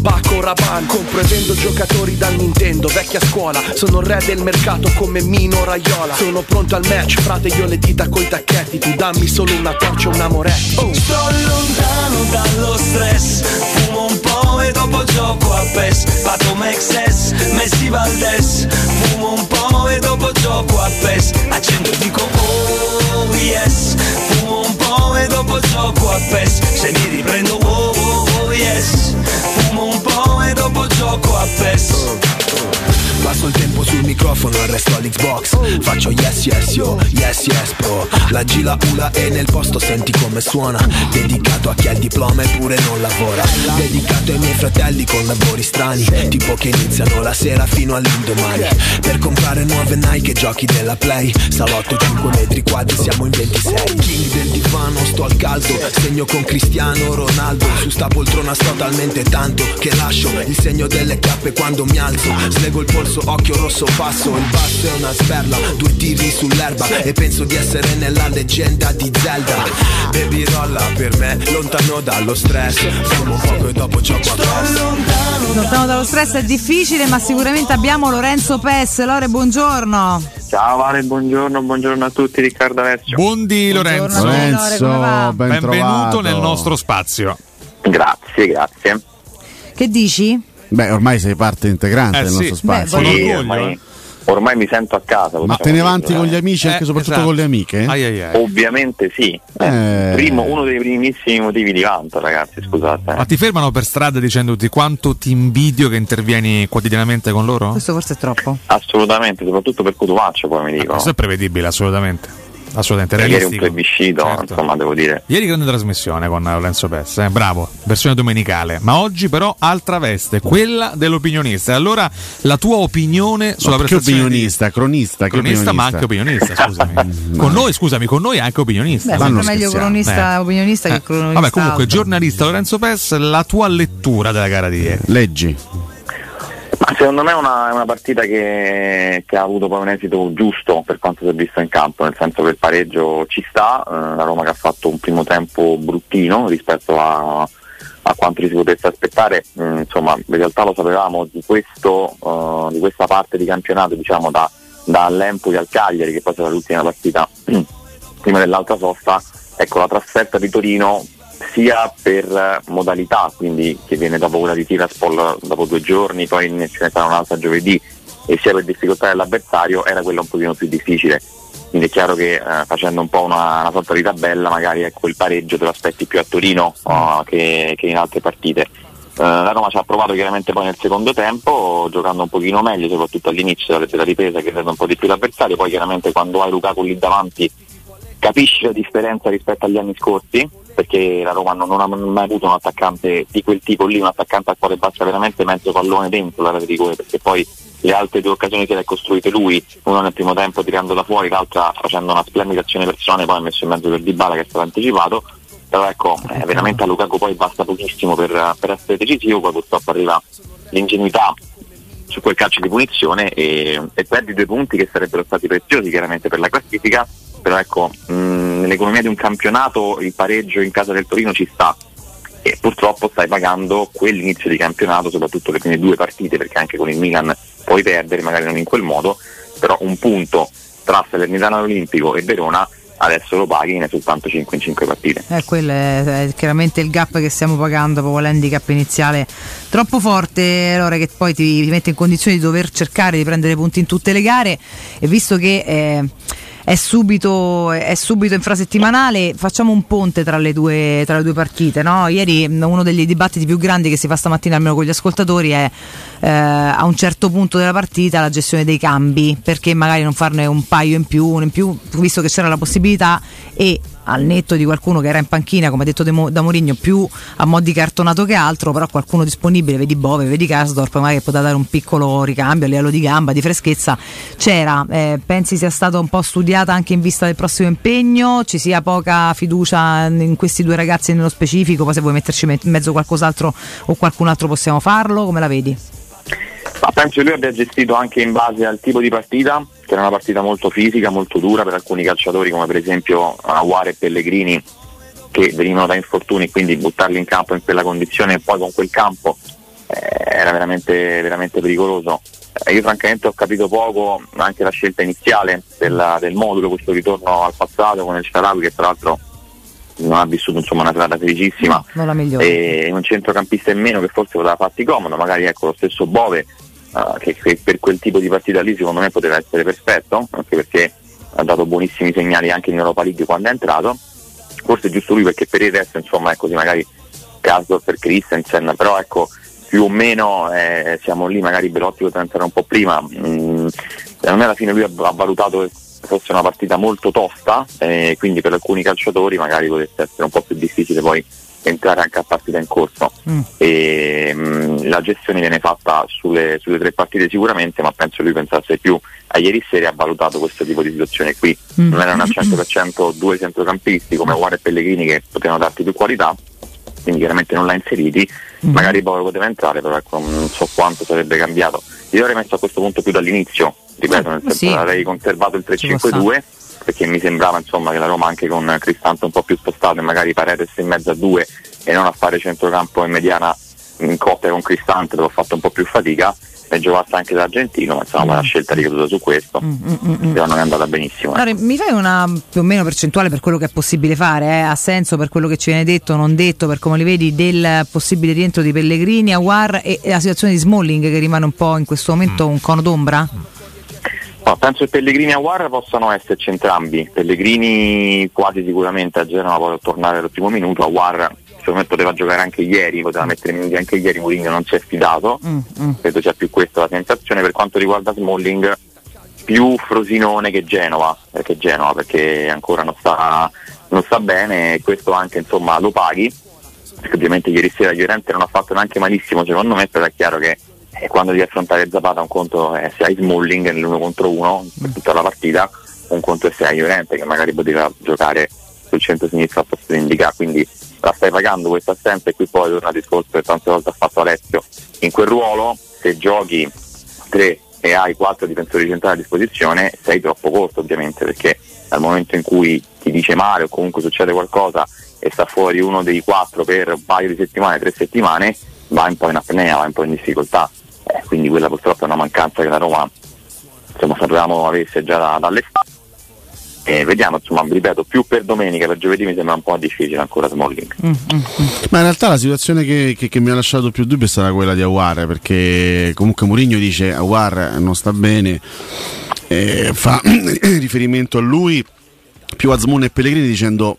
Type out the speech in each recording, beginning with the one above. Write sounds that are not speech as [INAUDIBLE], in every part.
Baco Raban Compro e vendo giocatori da Nintendo Vecchia scuola. Sono re del mercato come Mino Raiola. Sono pronto al match Frate io le dita coi tacchetti. Tu dammi solo una torcia un amoretti oh. Sto lontano dallo stress sul microfono, arresto all'Xbox Faccio yes yes yo, yes yes pro La G la ula e nel posto senti come suona. Dedicato a chi ha il diploma eppure non lavora. Dedicato ai miei fratelli con lavori strani. Tipo che iniziano la sera fino all'indomani. Per comprare nuove Nike e giochi della Play. Salotto 5 metri quadri, siamo in 26 King del divano, sto al caldo. Segno con Cristiano Ronaldo. Su sta poltrona sto talmente tanto Che lascio il segno delle cappe quando mi alzo. Slego il polso, occhio rosso passo. Il basso è una sperla, due tiri sull'erba E penso di essere nella leggenda di Zelda Baby rolla per me, lontano dallo stress Fumo poco e dopo gioco a PES Lontano dallo stress è difficile, ma sicuramente abbiamo Lorenzo Pes. Lore, buongiorno. Ciao Vale, buongiorno, buongiorno a tutti, Riccardo Alessio. Buondì Lorenzo. Buongiorno, Lore, come va? ben Benvenuto nel nostro spazio. Grazie, grazie. Che dici? Beh, ormai sei parte integrante Eh del sì. nostro spazio. Beh, Sì, orgoglio, ormai, eh. Ormai mi sento a casa. Ma te ne avanti dire, con gli eh. amici, anche Eh, soprattutto esatto. con le amiche? Ai ai ai. Ovviamente sì. Eh, Eh. Primo, uno dei primissimi motivi di vanto, ragazzi, scusate. Ma ti fermano per strada dicendoti quanto ti invidio che intervieni quotidianamente con loro? Questo forse è troppo. Assolutamente, soprattutto per Cotumaccio, poi mi dicono. Questo è prevedibile, assolutamente. Assolutamente, Ieri un realistico. plebiscito, Certo. insomma, devo dire. Ieri grande trasmissione con Lorenzo Pes, eh, bravo, versione domenicale. Ma oggi però altra veste, quella dell'opinionista. E allora la tua opinione sulla che prestazione di- opinionista, cronista, che Cronista, ma anche opinionista, scusami. [LAUGHS] con noi, scusami, con noi anche opinionista. Beh, sempre meglio cronista, Eh. opinionista Eh, che cronista. Vabbè, comunque, altro. giornalista Lorenzo Pes, la tua lettura della gara di ieri. Leggi. Secondo me è una, una partita che, che ha avuto poi un esito giusto per quanto si è visto in campo, nel senso che il pareggio ci sta, eh, la Roma che ha fatto un primo tempo bruttino rispetto a, a quanto ci si potesse aspettare, Mm, insomma in realtà lo sapevamo di, questo, eh, di questa parte di campionato diciamo da, dall'Empoli al Cagliari che poi sarà l'ultima partita [CLEARS THROAT] prima dell'altra sosta, ecco la trasferta di Torino sia per eh, modalità, quindi che viene dopo quella di Tiraspol dopo due giorni, poi ne ce ne sarà un'altra giovedì, e sia per difficoltà dell'avversario era quella un pochino più difficile. Quindi è chiaro che eh, facendo un po' una, una sorta di tabella magari ecco, il pareggio te lo aspetti più a Torino oh, che, che in altre partite. Eh, la Roma ci ha provato chiaramente poi nel secondo tempo, giocando un pochino meglio, soprattutto all'inizio della ripresa che rende un po' di più l'avversario, poi chiaramente quando hai Lukaku lì davanti capisci la differenza rispetto agli anni scorsi, perché la Roma non, non ha mai avuto un attaccante di quel tipo lì, un attaccante al quale basta veramente mezzo pallone dentro la rete di rigore, perché poi le altre due occasioni che le ha costruite lui, una nel primo tempo tirando da fuori, l'altra facendo una splendida azione personale, poi ha messo in mezzo per Dybala che è stato anticipato, però ecco, eh, veramente a Lukaku poi basta pochissimo per, per essere decisivo, poi purtroppo arriva l'ingenuità su quel calcio di punizione e, e perdi due punti che sarebbero stati preziosi chiaramente per la classifica, però ecco, mh, nell'economia di un campionato il pareggio in casa del Torino ci sta e purtroppo stai pagando quell'inizio di campionato, soprattutto le prime due partite, perché anche con il Milan puoi perdere, magari non in quel modo, però un punto tra Salernitana Olimpico e Verona adesso lo paghi ne soltanto 5 in 5 partite. Eh, quello è, è chiaramente il gap che stiamo pagando proprio l'handicap iniziale troppo forte, allora che poi ti, ti mette in condizione di dover cercare di prendere punti in tutte le gare e visto che eh, è subito, è subito infrasettimanale. Facciamo un ponte tra le due, tra le due partite. No? Ieri mh, uno degli dibattiti più grandi che si fa stamattina almeno con gli ascoltatori è eh, a un certo punto della partita la gestione dei cambi, perché magari non farne un paio in più, uno in più, visto che c'era la possibilità e al netto di qualcuno che era in panchina, come ha detto Mo- da Mourinho, più a mo' di cartonato che altro, però qualcuno disponibile, vedi Bove, vedi Kasdorp, magari che poteva dare un piccolo ricambio a livello di gamba, di freschezza, c'era. Eh, pensi sia stata un po' studiata anche in vista del prossimo impegno? Ci sia poca fiducia in questi due ragazzi nello specifico? Poi se vuoi metterci in mezzo qualcos'altro o qualcun altro possiamo farlo? Come la vedi? Ma penso che lui abbia gestito anche in base al tipo di partita, che era una partita molto fisica, molto dura per alcuni calciatori come per esempio Aguare e Pellegrini che venivano da infortuni quindi buttarli in campo in quella condizione e poi con quel campo eh, era veramente, veramente pericoloso. Eh, io francamente ho capito poco anche la scelta iniziale della- del modulo, questo ritorno al passato con il Sharawi che tra l'altro non ha vissuto insomma, una serata felicissima Non la migliore. e un centrocampista in meno che forse poteva farti comodo, magari ecco lo stesso Bove eh, che, che per quel tipo di partita lì secondo me poteva essere perfetto, anche perché ha dato buonissimi segnali anche in Europa League quando è entrato, forse è giusto lui perché per il resto insomma è così magari Casdorp per Christensen, però ecco più o meno eh, siamo lì, magari Belotti poteva entrare un po' prima, mm, secondo me alla fine lui ha, ha valutato che fosse una partita molto tosta, eh, quindi per alcuni calciatori magari potesse essere un po' più difficile poi entrare anche a partita in corso Mm. e mm, la gestione viene fatta sulle, sulle tre partite sicuramente ma penso lui pensasse più a ieri sera ha valutato questo tipo di situazione qui Mm. non erano al 100% due centrocampisti come Guare e Pellegrini che potevano darti più qualità quindi chiaramente non l'ha inseriti Mm. magari poi poteva entrare però ecco, non so quanto sarebbe cambiato io avrei messo a questo punto più dall'inizio ripeto nel senso Sì. avrei conservato il Ci può 3-5-2 perché mi sembrava insomma che la Roma anche con Cristante un po' più spostato e magari Paredes in mezzo a due e non a fare centrocampo in mediana in coppia con Cristante dove ho fatto un po' più fatica e giocasse anche l'Argentino ma insomma la scelta ricaduta su questo Mm, però non è andata benissimo ecco. Allora, mi fai una più o meno percentuale per quello che è possibile fare? eh? Ha senso per quello che ci viene detto, non detto, per come li vedi, del possibile rientro di Pellegrini, Aguar e, e la situazione di Smalling che rimane un po' in questo momento un cono d'ombra? No, penso che Pellegrini e Aguar possano esserci entrambi. Pellegrini quasi sicuramente a Genova può tornare al primo minuto, Aguar secondo me poteva giocare anche ieri, poteva mettere minuti anche ieri, Mourinho non si è fidato, Mm, mm. credo sia più questa la sensazione. Per quanto riguarda Smalling, più Frosinone che Genova, perché Genova perché ancora non sta, non sta bene e questo anche insomma lo paghi, perché ovviamente ieri sera Llorente non ha fatto neanche malissimo secondo me, però è chiaro che eh, quando devi affrontare Zapata un conto è se hai Smalling nell'uno contro uno per tutta la partita, un conto è se hai Llorente che magari poteva giocare sul centro-sinistra al posto di Indica, quindi la stai pagando questa assenza e qui poi torna al discorso che tante volte ha fatto Alessio. In quel ruolo, se giochi tre e hai quattro difensori centrali a disposizione, sei troppo corto ovviamente perché dal momento in cui ti dice male o comunque succede qualcosa e sta fuori uno dei quattro per un paio di settimane, tre settimane, va un po' in apnea, va un po' in difficoltà. Eh, quindi quella purtroppo è una mancanza che la Roma insomma, sapevamo avesse già da- dall'estate. E vediamo, insomma, ripeto, più per domenica, per giovedì mi sembra un po' difficile ancora Smalling. Mm, Ma in realtà la situazione che, che- che mi ha lasciato più dubbio è stata quella di Aguar, perché comunque Mourinho dice Aguar non sta bene, eh, fa [COUGHS] riferimento a lui più a Zmoun e Pellegrini dicendo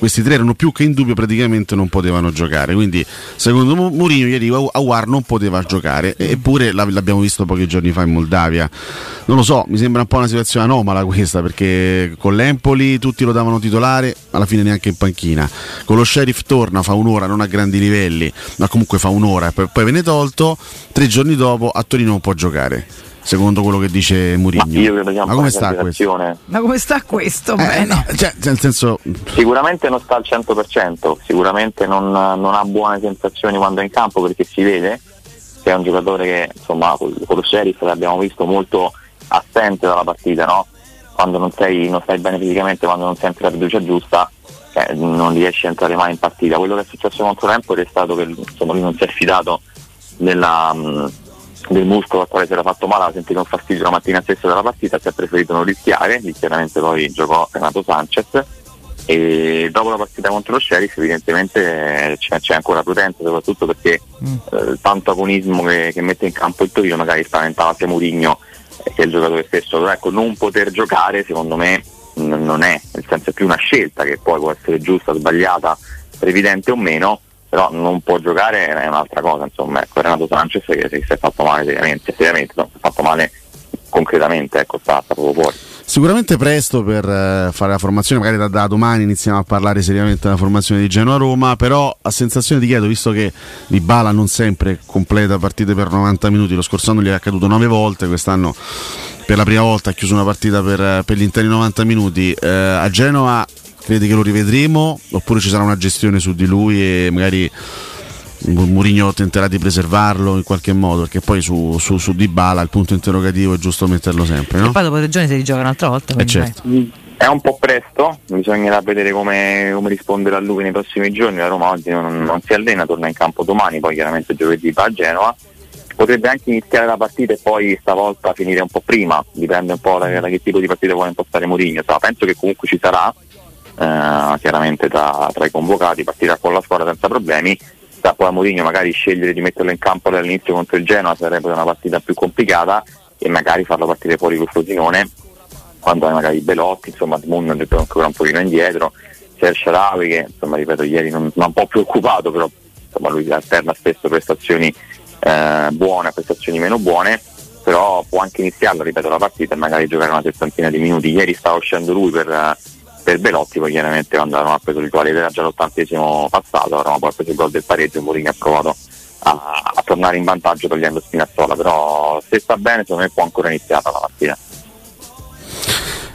questi tre erano più che in dubbio praticamente non potevano giocare. Quindi secondo Mourinho ieri Aguar non poteva giocare. Eppure l'ab- l'abbiamo visto pochi giorni fa in Moldavia. Non lo so mi sembra un po' una situazione anomala questa perché con l'Empoli tutti lo davano titolare alla fine neanche in panchina. Con lo Sheriff torna fa un'ora non a grandi livelli ma comunque fa un'ora. Poi viene tolto tre giorni dopo a Torino non può giocare secondo quello che dice Ma Mourinho ma po' come sta questo? Ma come sta questo? Eh, no, cioè, nel senso Sicuramente non sta al 100%, sicuramente non, non ha buone sensazioni quando è in campo perché si vede che è un giocatore che insomma con lo sheriff l'abbiamo visto molto assente dalla partita, no? quando non, sei, non stai bene fisicamente, quando non senti la fiducia giusta, eh, non riesci a entrare mai in partita. Quello che è successo contro l'Empoli è stato che insomma, lui non si è fidato della, mh, del muscolo al quale si era fatto male, ha sentito un fastidio la mattina stessa della partita, si è preferito non rischiare, lì chiaramente poi giocò Renato Sanchez e dopo la partita contro lo Sheriff evidentemente eh, c'è, c'è ancora prudenza soprattutto perché eh, tanto agonismo che, che mette in campo il Torino magari spaventava sia Murigno che è il giocatore stesso. Però ecco, non poter giocare secondo me n- non è, nel senso è più una scelta che poi può essere giusta, sbagliata, evidente o meno, però non può giocare è un'altra cosa, insomma, ecco, Renato Sanchez che, si è fatto male seriamente, seriamente no, si è fatto male concretamente, ecco, sta, proprio fuori. Sicuramente presto per eh, fare la formazione, magari da, da domani iniziamo a parlare seriamente della formazione di Genoa-Roma, però a sensazione di chiedo, visto che Di Bala non sempre completa partite per 90 minuti, lo scorso anno gli è accaduto 9 volte, quest'anno per la prima volta ha chiuso una partita per, per gli interi 90 minuti, eh, a Genova credi che lo rivedremo? Oppure ci sarà una gestione su di lui e magari Mourinho tenterà di preservarlo in qualche modo? Perché poi su, su, su Dybala il punto interrogativo è giusto metterlo sempre no? e poi dopo tre giorni si rigioca un'altra volta eh certo. è un po' presto bisognerà vedere come, come, rispondere a lui nei prossimi giorni. La Roma oggi non, non, si allena torna in campo domani poi chiaramente giovedì va a Genova. Potrebbe anche iniziare la partita e poi stavolta finire un po' prima dipende un po' da, da che tipo di partita vuole impostare Mourinho. So, penso che comunque ci sarà eh, chiaramente tra, tra i convocati partirà con la squadra senza problemi. Sta poi a Mourinho magari scegliere di metterlo in campo dall'inizio contro il Genoa sarebbe una partita più complicata e magari farlo partire fuori col Frosinone. Quando hai magari Belotti, insomma Moon è ancora un pochino indietro, c'è Sharawi che insomma ripeto ieri non, non un po' preoccupato però insomma lui alterna spesso prestazioni eh, buone a prestazioni meno buone però può anche iniziarla, ripeto, la partita e magari giocare una settantina di minuti. Ieri stava uscendo lui per, per Belotti, poi chiaramente quando Roma ha preso il gol era già l'ottantesimo passato, Roma poi ha preso il gol del pareggio e Mourinho ha provato a, a, tornare in vantaggio togliendo Spinazzola, però se sta bene secondo me può ancora iniziare la partita.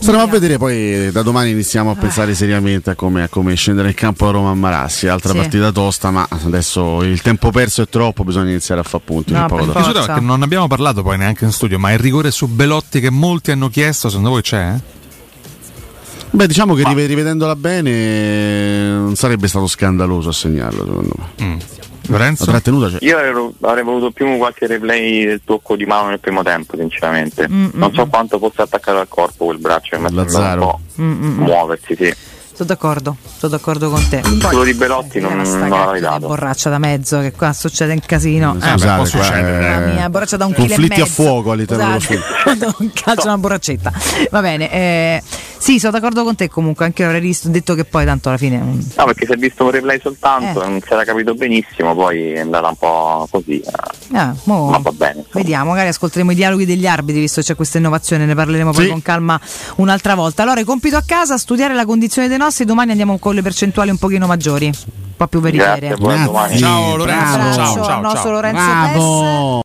Staremo a vedere poi da domani iniziamo a pensare seriamente a come, a come scendere in campo a Roma a Marassi, altra sì. partita tosta, ma adesso il tempo perso è troppo, bisogna iniziare a fare punti. No, perché non abbiamo parlato poi neanche in studio, ma il rigore su Belotti che molti hanno chiesto, secondo voi c'è? Eh? Beh, diciamo che Ma... rivedendola bene non sarebbe stato scandaloso a segnarlo, secondo me. Mm. Lorenzo? La trattenuta c'è. Io avrei, avrei, voluto più qualche replay del tocco di mano nel primo tempo, sinceramente. Mm-hmm. Non so quanto fosse attaccato al corpo quel braccio che mi ha un po' mm-hmm. muoversi, sì. Sono d'accordo, sono d'accordo con te. Poi, quello di Belotti non, non l'avrei dato. borraccia da mezzo, che qua succede un casino. Eh, eh, beh, succedere. Eh, mia borraccia da un Conflitti a fuoco all'interno esatto. dello un calcio una borraccetta. Va bene, eh, sì, sono d'accordo con te comunque, anche io avrei visto, detto che poi tanto alla fine... No, perché si è visto un replay soltanto, eh. non si era capito benissimo, poi è andata un po' così. Eh. Ah, mo, ma va bene. Insomma. Vediamo, magari ascolteremo i dialoghi degli arbitri, visto che c'è questa innovazione, ne parleremo poi con calma un'altra volta. Allora, compito a casa, studiare la condizione dei nostri, domani andiamo con le percentuali un pochino maggiori, un po' più veritiere. Ciao Lorenzo, ciao, ciao, ciao, ciao. nostro Lorenzo Bravo.